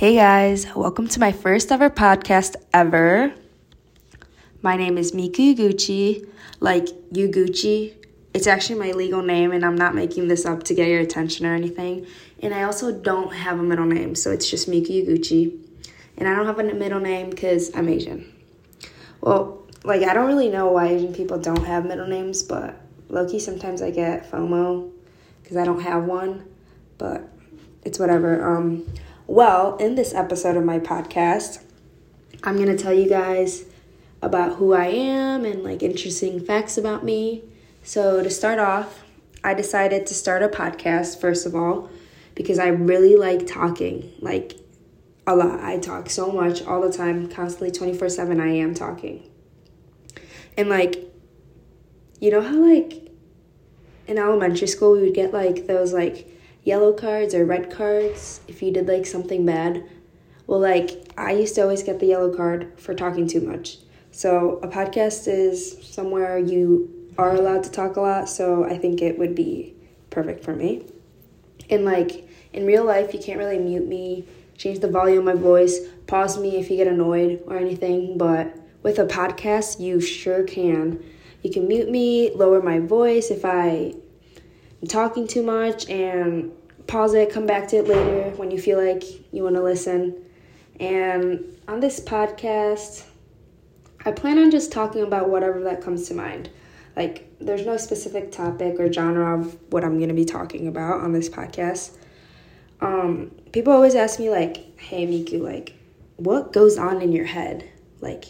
Hey guys, welcome to my first ever podcast ever. My name is Miku Yuguchi, like you Gucci. It's actually my legal name, and I'm not making this up to get your attention or anything. And I also don't have a middle name, so it's just Miku Yuguchi. And I don't have a middle name because I'm Asian. Well, like I don't really know why Asian people don't have middle names, but Loki sometimes I get FOMO because I don't have one. But it's whatever. Um, well, in this episode of my podcast, I'm gonna tell you guys about who I am and like interesting facts about me. So, to start off, I decided to start a podcast first of all because I really like talking. Like a lot. I talk so much all the time, constantly 24 7. I am talking. And like, you know how like in elementary school we would get like those like yellow cards or red cards if you did like something bad? Well, like I used to always get the yellow card for talking too much. So a podcast is somewhere you are allowed to talk a lot, so I think it would be perfect for me. And like in real life, you can't really mute me, change the volume of my voice, pause me if you get annoyed or anything, but with a podcast, you sure can. You can mute me, lower my voice if I am talking too much, and pause it, come back to it later when you feel like you want to listen. And on this podcast, I plan on just talking about whatever that comes to mind. Like, there's no specific topic or genre of what I'm going to be talking about on this podcast. Um, people always ask me, like, hey, Miku, like, what goes on in your head? Like,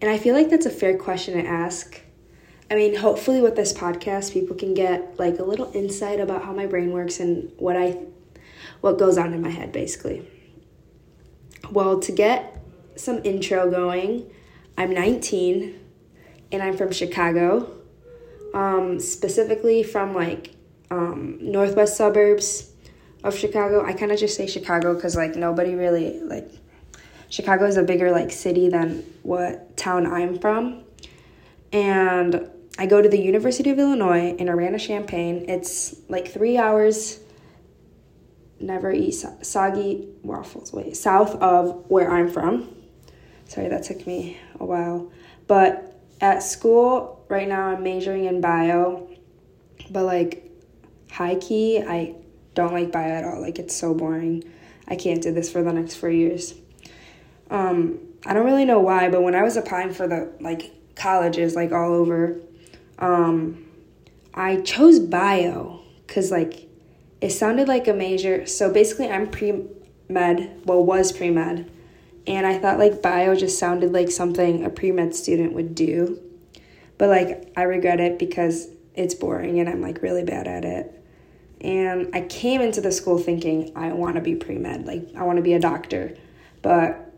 and I feel like that's a fair question to ask. I mean, hopefully with this podcast, people can get like a little insight about how my brain works and what I what goes on in my head basically. Well, to get some intro going, I'm 19 and I'm from Chicago. Um, specifically from like um, northwest suburbs of Chicago. I kind of just say Chicago because like nobody really like Chicago is a bigger like city than what town I'm from. And I go to the University of Illinois in Urbana-Champaign. It's like three hours. Never eat soggy waffles. Wait, south of where I'm from. Sorry, that took me a while. But at school right now, I'm majoring in bio. But like high key, I don't like bio at all. Like it's so boring. I can't do this for the next four years. Um, I don't really know why, but when I was applying for the like colleges, like all over, um, I chose bio because like it sounded like a major. So basically, I'm pre med. Well, was pre med, and I thought like bio just sounded like something a pre med student would do. But like I regret it because it's boring and I'm like really bad at it. And I came into the school thinking I want to be pre med, like I want to be a doctor. But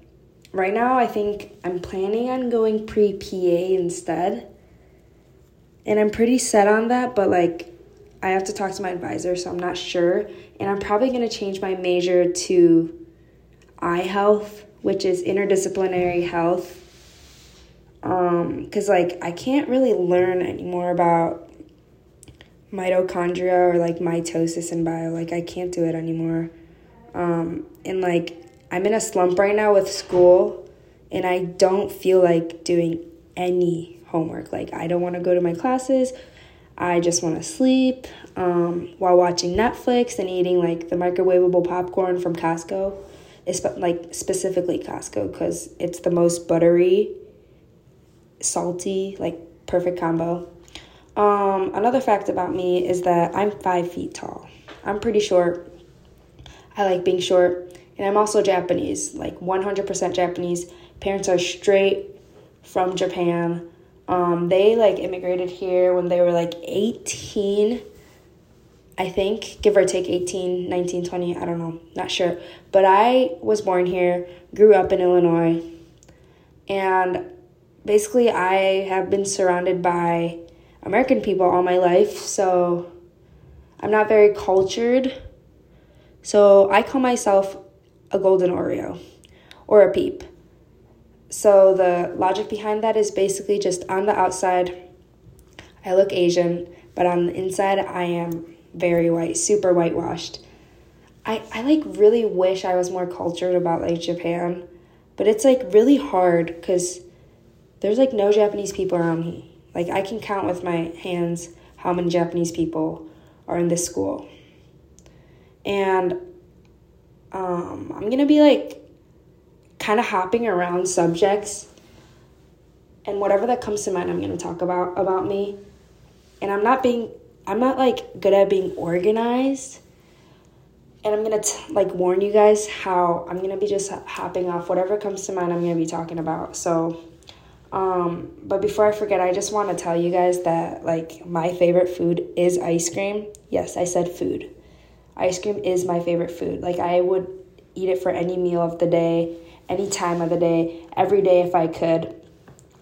right now, I think I'm planning on going pre PA instead. And I'm pretty set on that, but like I have to talk to my advisor, so I'm not sure. And I'm probably going to change my major to eye health, which is interdisciplinary health. Um, cuz like I can't really learn anymore about mitochondria or like mitosis in bio. Like I can't do it anymore. Um, and like I'm in a slump right now with school and I don't feel like doing any homework. Like, I don't want to go to my classes. I just want to sleep um, while watching Netflix and eating like the microwavable popcorn from Costco. It's like specifically Costco because it's the most buttery, salty, like perfect combo. Um, another fact about me is that I'm five feet tall. I'm pretty short. I like being short. And I'm also Japanese, like 100% Japanese. Parents are straight from Japan. Um, they like immigrated here when they were like 18, I think, give or take 18, 19, 20, I don't know, not sure. But I was born here, grew up in Illinois, and basically I have been surrounded by American people all my life, so I'm not very cultured. So I call myself a golden Oreo or a peep. So the logic behind that is basically just on the outside, I look Asian, but on the inside, I am very white, super whitewashed. I, I like really wish I was more cultured about like Japan, but it's like really hard because there's like no Japanese people around me. Like I can count with my hands how many Japanese people are in this school. And um, I'm gonna be like kind of hopping around subjects and whatever that comes to mind I'm gonna talk about about me. And I'm not being I'm not like good at being organized. And I'm gonna like warn you guys how I'm gonna be just hopping off whatever comes to mind I'm gonna be talking about. So um, but before I forget, I just want to tell you guys that like my favorite food is ice cream. Yes, I said food. Ice cream is my favorite food. Like I would eat it for any meal of the day, any time of the day, every day if I could.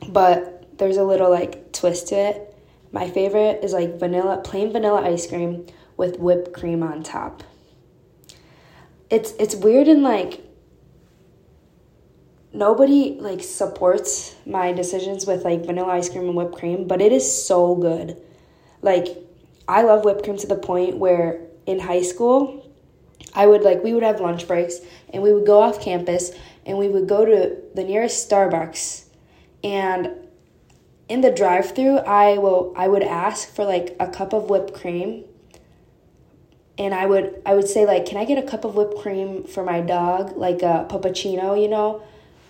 But there's a little like twist to it. My favorite is like vanilla, plain vanilla ice cream with whipped cream on top. It's it's weird and like nobody like supports my decisions with like vanilla ice cream and whipped cream, but it is so good. Like I love whipped cream to the point where in high school, I would like we would have lunch breaks and we would go off campus and we would go to the nearest Starbucks. And in the drive-through I will I would ask for like a cup of whipped cream. And I would I would say like can I get a cup of whipped cream for my dog? Like a puppuccino you know?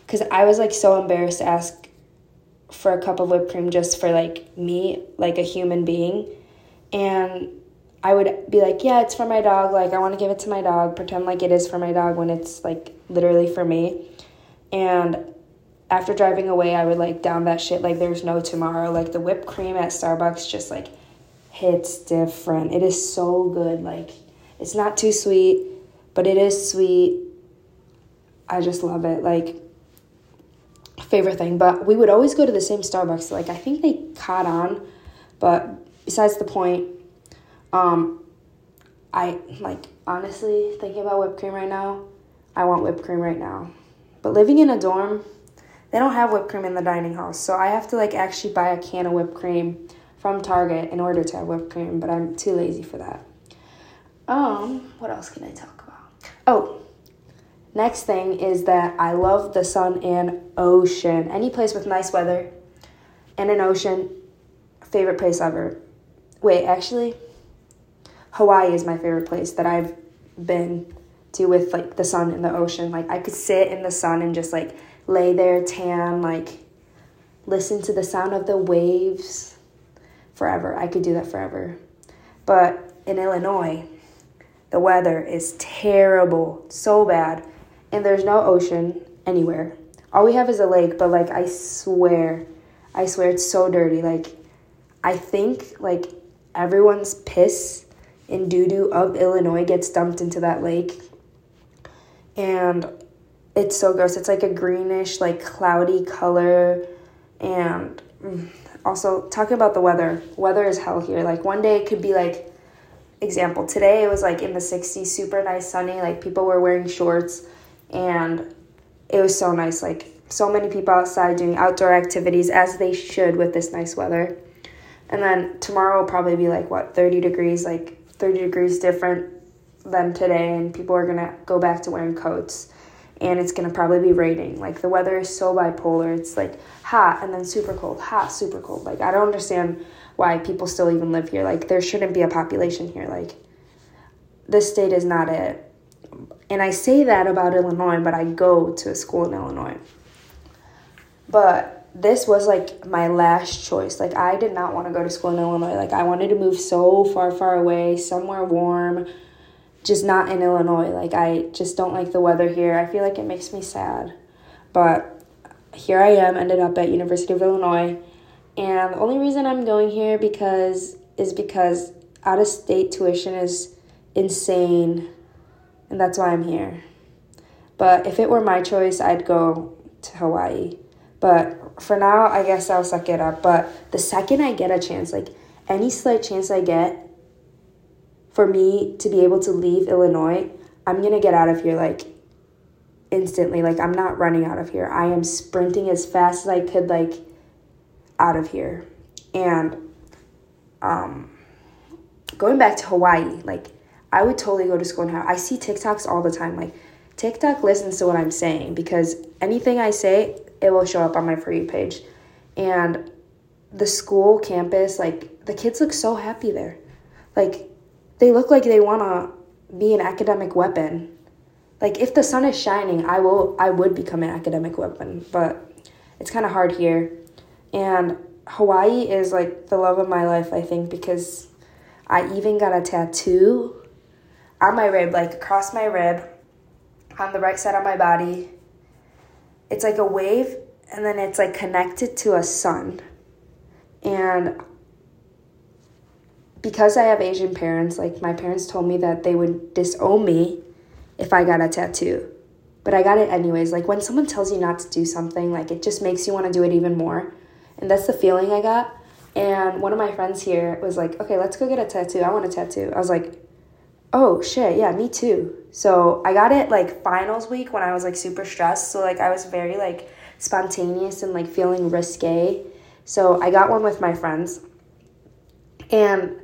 Because I was like so embarrassed to ask for a cup of whipped cream just for like me, like a human being. And I would be like, yeah, it's for my dog. Like, I want to give it to my dog, pretend like it is for my dog when it's like literally for me. And after driving away, I would like down that shit like there's no tomorrow. Like, the whipped cream at Starbucks just like hits different. It is so good. Like, it's not too sweet, but it is sweet. I just love it. Like, favorite thing. But we would always go to the same Starbucks. Like I think they caught on, but besides the point, um, I like honestly thinking about whipped cream right now. I want whipped cream right now. But living in a dorm, they don't have whipped cream in the dining hall, so I have to like actually buy a can of whipped cream from Target in order to have whipped cream. But I'm too lazy for that. Um, what else can I talk about? Oh, Next thing is that I love the sun and ocean. Any place with nice weather and an ocean, favorite place ever. Wait, actually, Hawaii is my favorite place that I've been to with like the sun and the ocean. Like I could sit in the sun and just like lay there tan, like listen to the sound of the waves forever. I could do that forever. But in Illinois, the weather is terrible, so bad and there's no ocean anywhere. All we have is a lake, but like I swear, I swear it's so dirty. Like I think like everyone's piss and doo doo of Illinois gets dumped into that lake. And it's so gross. It's like a greenish, like cloudy color. And mm, also, talking about the weather, weather is hell here. Like one day it could be like, example, today it was like in the 60s, super nice, sunny. Like people were wearing shorts and it was so nice like so many people outside doing outdoor activities as they should with this nice weather and then tomorrow will probably be like what 30 degrees like 30 degrees different than today and people are gonna go back to wearing coats and it's gonna probably be raining. Like the weather is so bipolar it's like hot and then super cold hot super cold. Like i don't understand why people still even live here. Like there shouldn't be a population here. Like this state is not it. And I say that about Illinois, but I go to a school in Illinois. But this was like my last choice. Like I did not want to go to school in Illinois. Like I wanted to move so far, far away, somewhere warm, just not in Illinois. Like I just don't like the weather here. I feel like it makes me sad. But here I am, ended up at University of Illinois. And the only reason I'm going here because is because out of state tuition is insane and that's why I'm here. But if it were my choice, I'd go to Hawaii. But for now, I guess I'll suck it up. But the second I get a chance, like any slight chance I get for me to be able to leave Illinois, I'm gonna get out of here like instantly. Like I'm not running out of here. I am sprinting as fast as I could, like out of here. And um, going back to Hawaii, like I would totally go to school in Hawaii. I see TikToks all the time. Like TikTok listens to what I'm saying because anything I say, it will show up on my for you page, and the school campus, like the kids look so happy there, like they look like they want to be an academic weapon. Like if the sun is shining, I will I would become an academic weapon, but it's kind of hard here. And Hawaii is like the love of my life, I think, because I even got a tattoo on my rib, like across my rib, on the right side of my body. It's like a wave, and then it's like connected to a sun. And because I have Asian parents, like my parents told me that they would disown me if I got a tattoo. But I got it anyways. Like when someone tells you not to do something, like it just makes you want to do it even more. And that's the feeling I got. And one of my friends here was like, okay, let's go get a tattoo. I want a tattoo. I was like, oh shit, yeah, me too. So I got it like finals week when I was like super stressed. So like I was very like spontaneous and like feeling risque. So I got one with my friends. And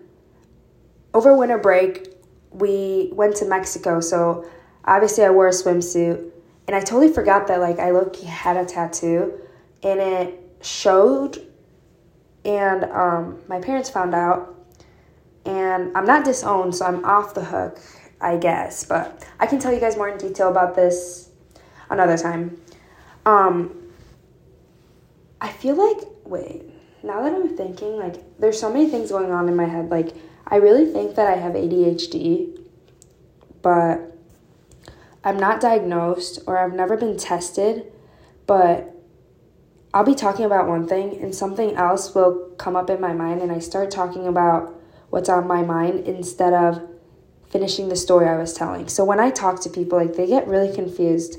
over winter break, we went to Mexico. So obviously I wore a swimsuit. And I totally forgot that like I look had a tattoo and it showed and um, my parents found out and i'm not disowned so i'm off the hook i guess. But i can tell you guys more in detail about this another time. Um, i feel like wait now that i'm thinking like there's so many things going on in my head. Like i really think that i have adhd but i'm not diagnosed or i've never been tested but I'll be talking about one thing and something else will come up in my mind and I start talking about what's on my mind instead of finishing the story I was telling. So when I talk to people like they get really confused.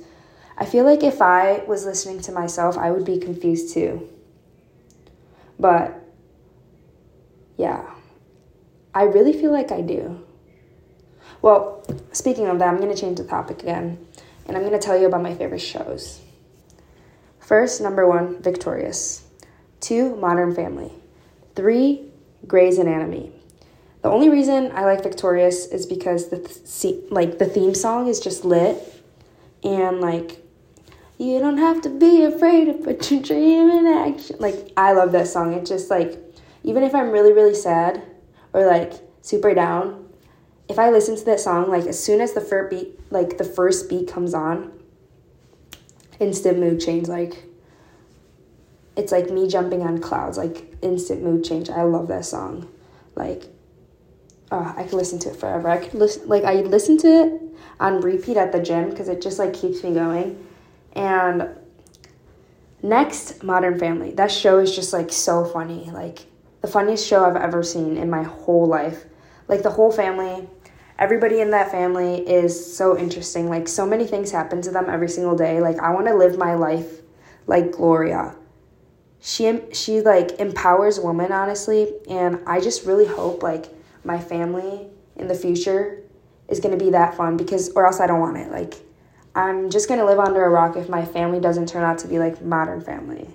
I feel like if I was listening to myself, I would be confused too. But yeah. I really feel like I do. Well, speaking of that, I'm going to change the topic again and I'm going to tell you about my favorite shows. First, number one, Victorious. Two, Modern Family. Three, Grey's Anatomy. The only reason I like Victorious is because the th- like the theme song is just lit, and like you don't have to be afraid to put your dream in action. Like I love that song. It just like even if I'm really really sad or like super down, if I listen to that song, like as soon as the first beat like the first beat comes on, instant mood change. Like it's like me jumping on clouds, like instant mood change. I love that song. Like I could listen to it forever. I could listen like I listen to it on repeat at the gym because it just like keeps me going. And next, Modern Family. That show is just like so funny. Like the funniest show I've ever seen in my whole life. Like the whole family everybody in that family is so interesting. Like so many things happen to them every single day. Like I want to live my life like Gloria. She she like empowers women honestly, and I just really hope like my family in the future is going to be that fun because or else I don't want it. Like I'm just going to live under a rock if my family doesn't turn out to be like modern family.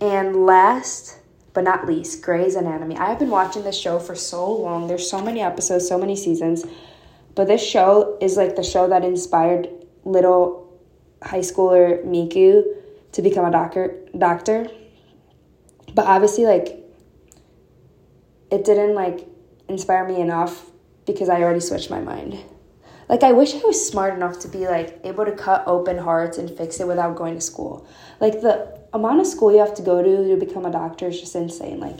And last but not least, Grey's Anatomy. I have been watching this show for so long. There's so many episodes, so many seasons. But this show is like the show that inspired little high schooler Miku to become a doctor doctor. But obviously like it didn't like inspire me enough because I already switched my mind. Like I wish I was smart enough to be like able to cut open hearts and fix it without going to school. Like the amount of school you have to go to to become a doctor is just insane. Like,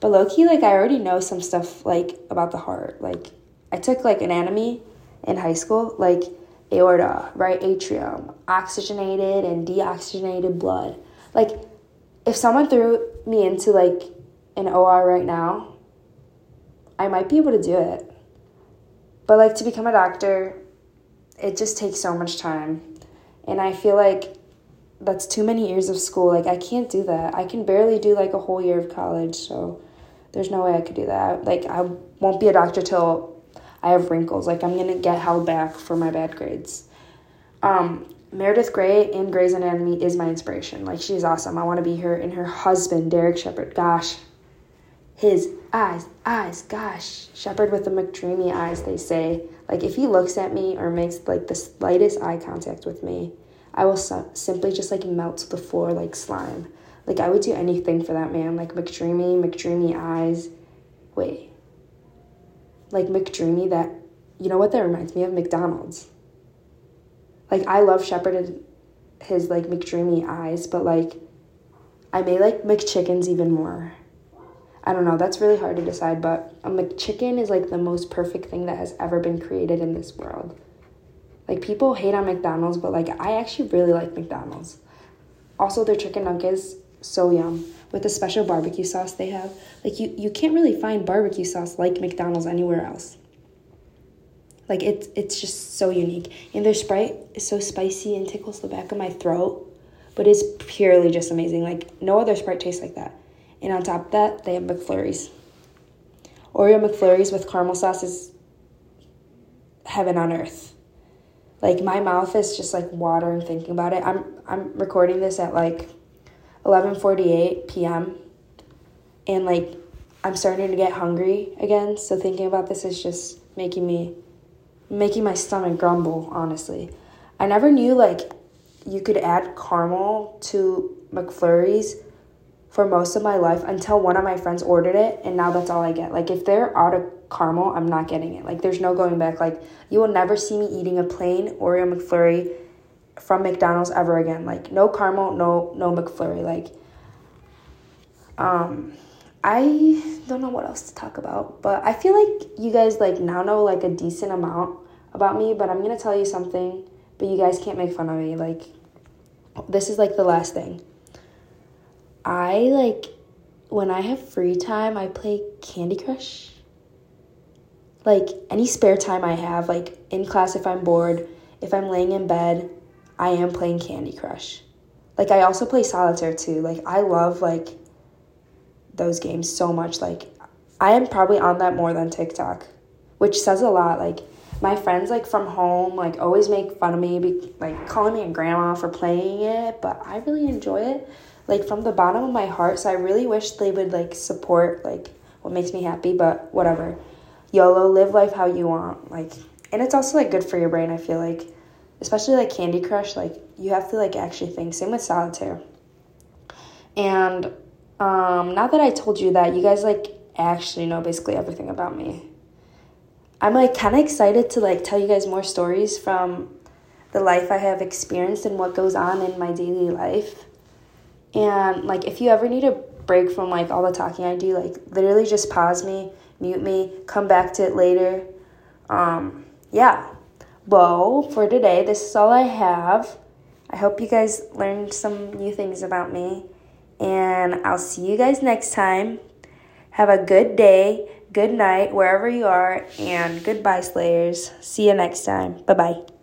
but low key, like I already know some stuff like about the heart. Like, I took like anatomy in high school, like aorta, right atrium, oxygenated and deoxygenated blood. Like, if someone threw me into like an OR right now, I might be able to do it. But like to become a doctor, it just takes so much time. And I feel like that's too many years of school. Like I can't do that. I can barely do like a whole year of college, so there's no way I could do that. Like I won't be a doctor till I have wrinkles. Like I'm gonna get held back for my bad grades. Um, Meredith Grey in Grey's Anatomy is my inspiration. Like she's awesome. I want to be her and her husband Derek Shepherd. Gosh, his eyes, eyes, gosh. Shepherd with the McDreamy eyes, they say. Like, if he looks at me or makes, like, the slightest eye contact with me, I will su- simply just, like, melt to the floor like slime. Like, I would do anything for that man. Like, McDreamy, McDreamy eyes. Wait. Like, McDreamy, that, you know what that reminds me of? McDonald's. Like, I love Shepherd his, like, McDreamy eyes, but, like, I may like McChickens even more. I don't know, that's really hard to decide, but um, a McChicken is like the most perfect thing that has ever been created in this world. Like people hate on McDonald's, but like I actually really like McDonald's. Also their chicken nuggets so yum with the special barbecue sauce they have. Like you you can't really find barbecue sauce like McDonald's anywhere else. Like it's it's just so unique. And their Sprite is so spicy and tickles the back of my throat, but it's purely just amazing. Like no other Sprite tastes like that. And on top of that, they have McFlurries. Oreo McFlurries with caramel sauce is heaven on earth. Like my mouth is just like watering thinking about it. I'm I'm recording this at like 11:48 p.m. and like I'm starting to get hungry again, so thinking about this is just making me making my stomach grumble, honestly. I never knew like you could add caramel to McFlurries for most of my life until one of my friends ordered it and now that's all I get. Like if they're out of caramel, I'm not getting it. Like there's no going back. Like you will never see me eating a plain Oreo McFlurry from McDonald's ever again. Like no caramel, no no McFlurry. Like um I don't know what else to talk about, but I feel like you guys like now know like a decent amount about me, but I'm going to tell you something, but you guys can't make fun of me. Like this is like the last thing. I like when I have free time, I play Candy Crush. Like any spare time I have, like in class if I'm bored, if I'm laying in bed, I am playing Candy Crush. Like I also play solitaire too. Like I love like those games so much. Like I am probably on that more than TikTok, which says a lot. Like my friends like from home like always make fun of me, be, like calling me a grandma for playing it, but I really enjoy it like from the bottom of my heart. So I really wish they would like support like what makes me happy, but whatever. YOLO, live life how you want. Like and it's also like good for your brain, I feel like. Especially like Candy Crush, like you have to like actually think. Same with solitaire. And um now that I told you that, you guys like actually know basically everything about me. I'm like kind of excited to like tell you guys more stories from the life I have experienced and what goes on in my daily life. And like if you ever need a break from like all the talking I do, like literally just pause me, mute me, come back to it later. Um yeah. Well, for today, this is all I have. I hope you guys learned some new things about me. And I'll see you guys next time. Have a good day, good night, wherever you are, and goodbye, Slayers. See you next time. Bye bye.